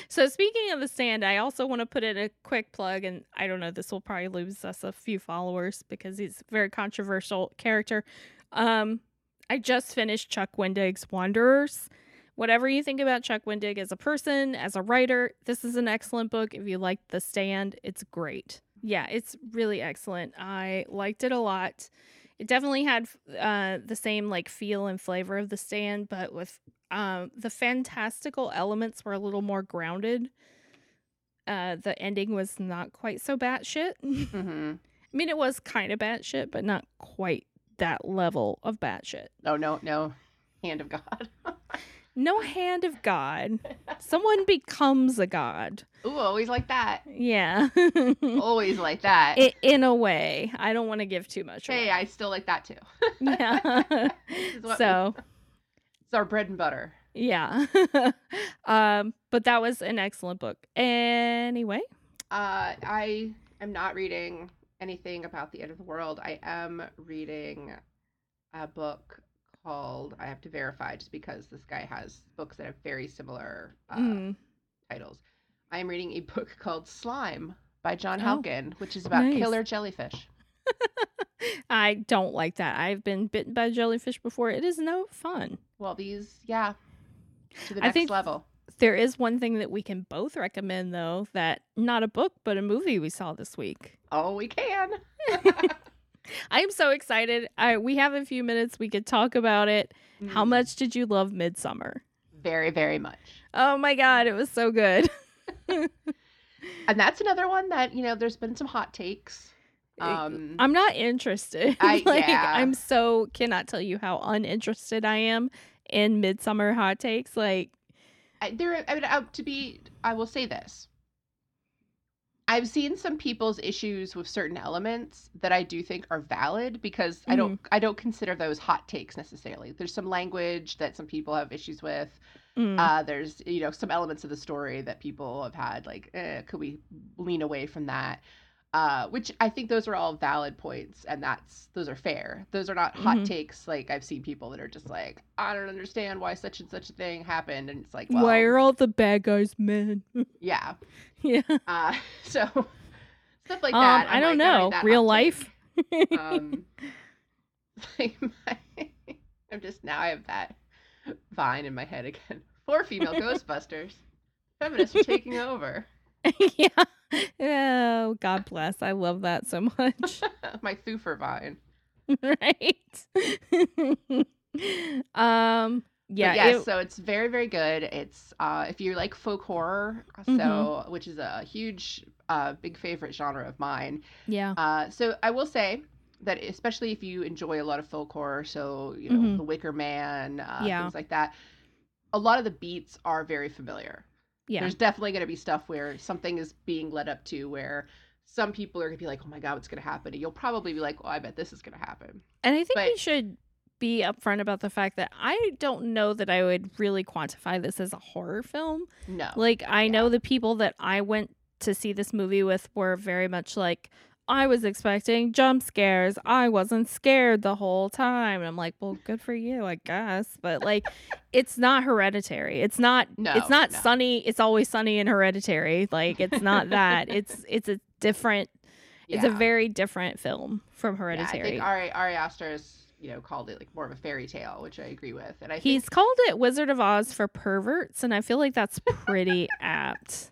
So speaking of the stand, I also want to put in a quick plug and I don't know, this will probably lose us a few followers because he's a very controversial character. Um I just finished Chuck Wendig's Wanderers. Whatever you think about Chuck Wendig as a person, as a writer, this is an excellent book. If you like The Stand, it's great. Yeah, it's really excellent. I liked it a lot. It definitely had uh, the same like feel and flavor of The Stand, but with um, the fantastical elements were a little more grounded. Uh, the ending was not quite so batshit. I hmm mean, it was kind of batshit, but not quite that level of batshit. oh no no hand of god No hand of God. Someone becomes a god. Ooh, always like that Yeah. always like that I- in a way. I don't want to give too much hey away. i still like that too yeah. what we- so, it's our bread and butter yeah. um, but that was an excellent book. Anyway. Uh, I am not reading anything about the end of the world. I am reading a book called I have to verify just because this guy has books that have very similar uh, Mm. titles. I am reading a book called Slime by John Oh, Halkin, which is about nice. killer jellyfish. I don't like that. I've been bitten by jellyfish before. It is no fun. Well, these, yeah, to the I next think- level. There is one thing that we can both recommend, though, that not a book, but a movie we saw this week. Oh, we can. I am so excited. I we have a few minutes. We could talk about it. How Mm, much did you love Midsommar? Very, very much. Oh my god, it was so good. And that's another one that you know. There's been some hot takes. Um, I'm not interested. I- like yeah. I'm so cannot tell you how uninterested I am in Midsommar hot takes. Like I, there I mean uh, to be I will say this. I've seen some people's issues with certain elements that I do think are valid because I don't I don't consider those hot takes necessarily. There's some language that some people have issues with. mm, Uh, there's you know some elements of the story that people have had like eh, could we lean away from that? Uh, which I think those are all valid points, and that's those are fair. Those are not hot Mhm. takes. Like I've seen people that are just like, I don't understand why such and such a thing happened, and it's like, well, why are all the bad guys men? yeah. yeah. Uh, so stuff like um, that. I I'm don't like, know. that Real life. Um, like my, I'm just now I have that vine in my head again. Four female Ghostbusters. Feminists are taking over. yeah. Oh, God bless. I love that so much. my Thoofer vine. right. um yeah, But yes, it- so it's very, very good. It's uh, if you like folk horror, so Mm-hmm. which is a huge, uh, big favorite genre of mine. yeah. Uh, so I will say that especially if you enjoy a lot of folk horror, so you know Mhm. The Wicker Man, uh, Yeah. things like that, a lot of the beats are very familiar. Yeah. There's definitely going to be stuff where something is being led up to where some people are going to be like, "Oh my god, what's going to happen?" And you'll probably be like, "Well, I bet this is going to happen." And I think we should be upfront about the fact that I don't know that I would really quantify this as a horror film. No, Like I Yeah. know the people that I went to see this movie with were very much like, I was expecting jump scares. I wasn't scared the whole time. And I'm like, well, good for you, I guess. But like, it's not hereditary. It's not. No, it's not no. sunny. It's always sunny in hereditary. Like, it's not that. it's it's a different. It's a very different film from Yeah, I think Ari Ari Aster has you know called it like more of a fairy tale, which I agree with, and I think He's called it Wizard of Oz for perverts, and I feel like that's pretty apt.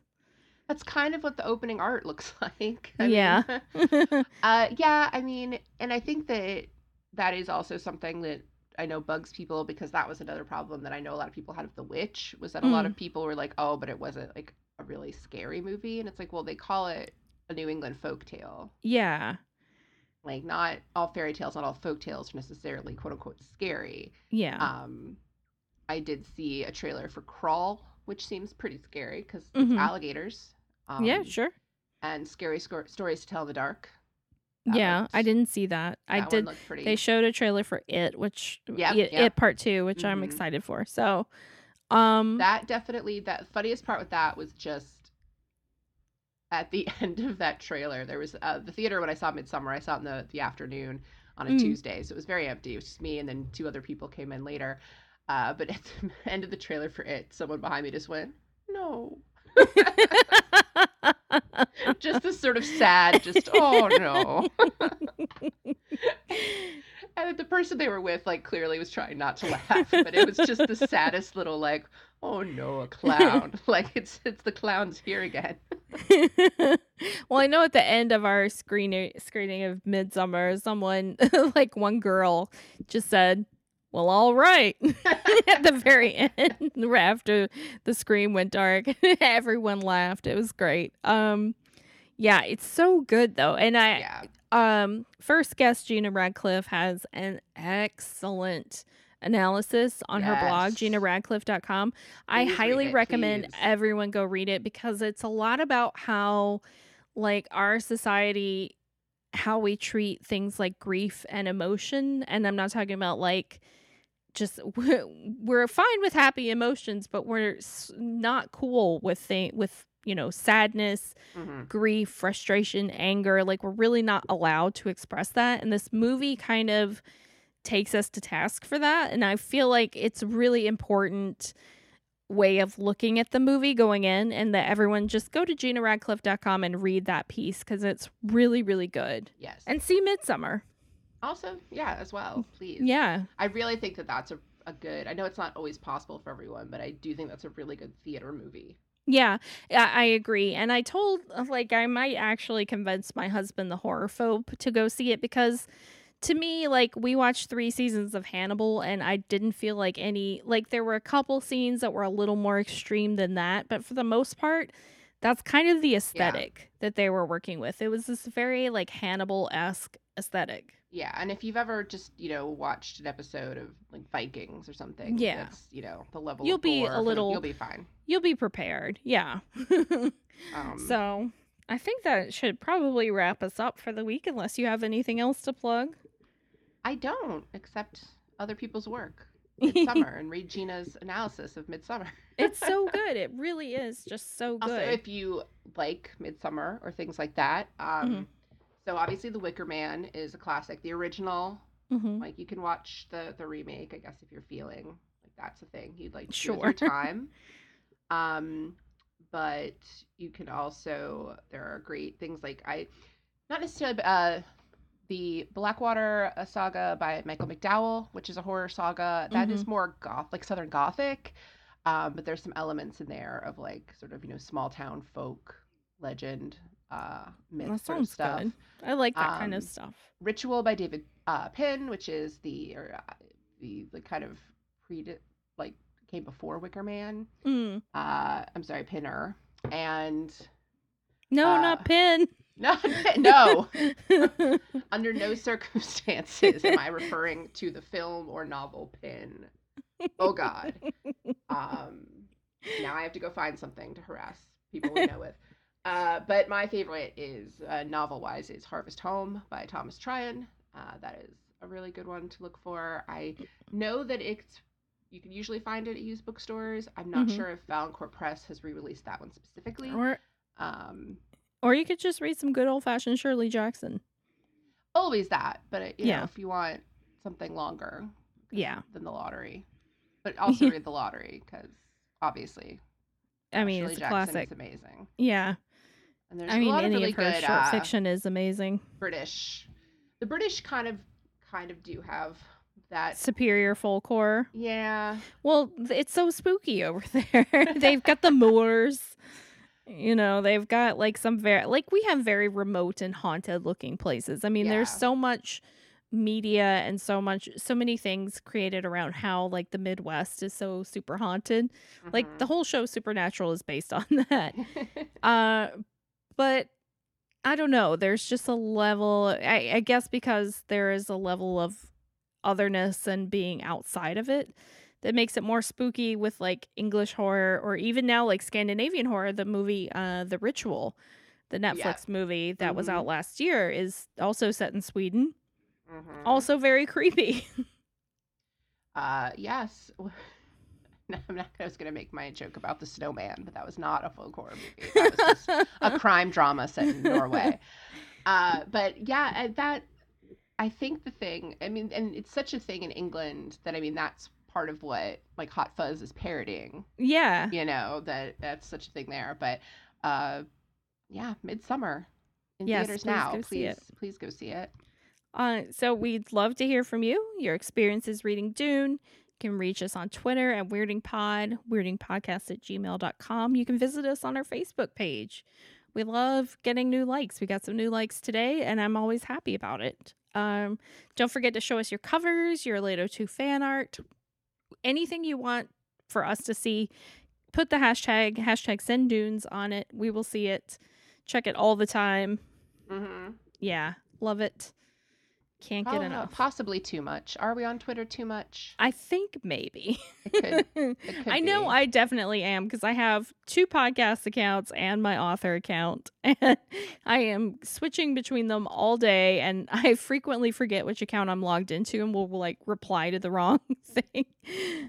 That's kind of what the opening art looks like. I Yeah. mean, uh, yeah. I mean, and I think that that is also something that I know bugs people because that was another problem that I know a lot of people had with The Witch was that a lot Mm. of people were like, oh, but it wasn't like a really scary movie, and it's like, well, they call it a New England folk tale. yeah. Like, not all fairy tales, not all folk tales are necessarily quote unquote scary. Yeah. Um, I did see a trailer for Crawl, which seems pretty scary because Mhm. it's alligators. Um, yeah, sure. And scary scor- stories to tell in the dark. That Yeah, looked- I didn't see that. I that one did. They showed a trailer for It, which yeah, it, yep. It Part Two, which I'm Mhm. excited for. So, um, that definitely that funniest part with that was just at the end of that trailer. There was uh, the theater when I saw Midsommar. I saw it in the the afternoon on a Mm. Tuesday, so it was very empty. It was just me and then two other people came in later. Uh, but at the end of the trailer for it, someone behind me just went, "No." Just this sort of sad, just oh no. and the person they were with, like, clearly was trying not to laugh, but it was just the saddest little, like, oh no, a clown. like it's it's the clowns here again. well, I know at the end of our screening screening of Midsommar, someone like one girl just said, "Well, all right." at the very end, after the screen went dark, everyone laughed. It was great. Um, yeah, it's so good though, and I Yeah. um first guest Gina Radcliffe has an excellent analysis on her blog Yes. ginaradcliffe.com i Please read highly it, recommend please. everyone go read it because it's a lot about how like our society how we treat things like grief and emotion and i'm not talking about like just we're fine with happy emotions but we're not cool with thing with you know sadness Mhm. grief, frustration, anger. Like we're really not allowed to express that. And this movie kind of takes us to task for that. And I feel like it's a really important way of looking at the movie going in and that everyone just go to ginaradcliffe.com and read that piece because it's really, really good. Yes. And see Midsommar. Also, yeah, as well, please. Yeah. I really think that that's a, a good. I know it's not always possible for everyone, but I do think that's a really good theater movie. Yeah, I I agree. And I told, uh, like, I might actually convince my husband, the horror phobe, to go see it because to me, like, we watched three seasons of Hannibal and I didn't feel like any, like, there were a couple scenes that were a little more extreme than that. But for the most part, that's kind of the aesthetic that they were working with. It was this very, like, Hannibal esque aesthetic. Yeah, and if you've ever just you know watched an episode of like Vikings or something, Yeah. that's you know the level. You'll of be a little- You'll be fine. You'll be prepared. Yeah. Um, so I think that should probably wrap us up for the week unless you have anything else to plug. I don't accept other people's work. Midsommar and read Gina's analysis of Midsommar. It's so good. It really is just so Also, good. if you like Midsommar or things like that, um, Mhm. So obviously The Wicker Man is a classic. The original, Mhm. like you can watch the the remake, I guess, if you're feeling like that's a thing you'd like to do Sure. time. um, but you can also there are great things like I, not necessarily, uh, the Blackwater uh, saga by Michael McDowell, which is a horror saga that is more goth, like Southern Gothic. Um, but there's some elements in there of like sort of you know small town folk legend, uh, myth that sounds stuff. good. I like that kind of Um, stuff. Ritual by David uh, Penn, which is the or uh, the the kind of pre like came before Wicker Man. Mm. Uh, I'm sorry, Pinner, and No, uh, not Pin. no, no. Under no circumstances am I referring to the film or novel Pin. Oh God. Um, now I have to go find something to harass people we know with. Uh, but my favorite is uh, novel wise is Harvest Home by Thomas Tryon. Uh, that is a really good one to look for. I know that it's you can usually find it at used bookstores. I'm not Mhm. sure if Valancourt Press has re-released that one specifically. or Um, Or you could just read some good old fashioned Shirley Jackson. Always that, but uh, you Yeah. know, if you want something longer Yeah. than the lottery, but also read the lottery because obviously, I mean, Shirley it's a Jackson classic. is amazing. Yeah. And there's I a mean, lot of any really of her good short uh, fiction is amazing. British. The British kind of, kind of do have that. Superior folk horror. Yeah, Well, it's so spooky over there. they've got the moors. You know, they've got like some very like we have very remote and haunted looking places. I mean, there's so much media and so much so many things created around how like the Midwest is so super haunted. Like the whole show Supernatural is based on that. Uh but I don't know. There's just a level I, I guess because there is a level of otherness and being outside of it that makes it more spooky with like English horror or even now like Scandinavian horror, the movie uh The Ritual, the Netflix movie that was Mhm. out last year is also set in Sweden. Mhm. Also very creepy. Uh, yes. I'm not. I was gonna make my joke about the snowman, but that was not a folk horror movie. That was just a crime drama set in Norway. Uh, but yeah, uh, that I think the thing. I mean, and it's such a thing in England that I mean that's part of what like Hot Fuzz is parodying. yeah. You know that that's such a thing there. But uh, yeah, Midsommar in Yes, theaters please now. go please, please go see it. Uh, so we'd love to hear from you, your experiences reading Dune. Can reach us on Twitter at WeirdingPod, weirdingpodcast at gmail.com. You can visit us on our Facebook page. We love getting new likes. We got some new likes today, and I'm always happy about it. Um, don't forget to show us your covers, your Lato 2 fan art, anything you want for us to see. Put the hashtag, hashtag send dunes on it. We will see it. Check it all the time. Mm-hmm. Yeah, love it. Can't get oh, enough. Possibly too much. Are we on Twitter too much? I think maybe. It could. could I know be. I definitely am because I have two podcast accounts and my author account, and I am switching between them all day, and I frequently forget which account I'm logged into, and will like reply to the wrong thing.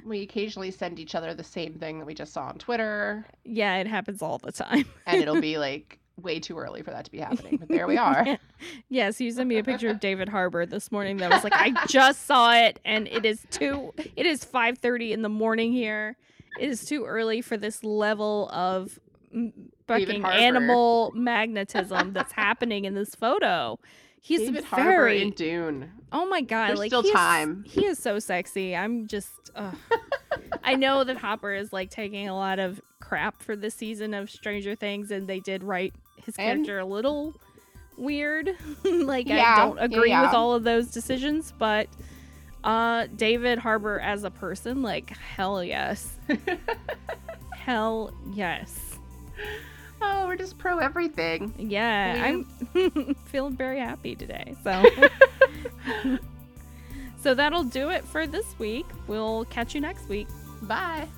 We occasionally send each other the same thing that we just saw on Twitter, Yeah, it happens all the time. and it'll be like way too early for that to be happening. But there we are. yes, you sent me a picture of David Harbour this morning that was like, I just saw it, and it is two. It is five thirty in the morning here. It is too early for this level of fucking animal magnetism that's happening in this photo. He's David Harbour in Dune. oh my god! There's like still time. he is so sexy. I'm just. I know that Hopper is like taking a lot of crap for this season of Stranger Things, and they did write his And- character a little weird. like Yeah, I don't yeah, agree with all of those decisions, but uh David Harbour as a person, like hell yes. hell yes. Oh, we're just pro everything. Yeah, I'm feeling very happy today. So So that'll do it for this week. We'll catch you next week. Bye.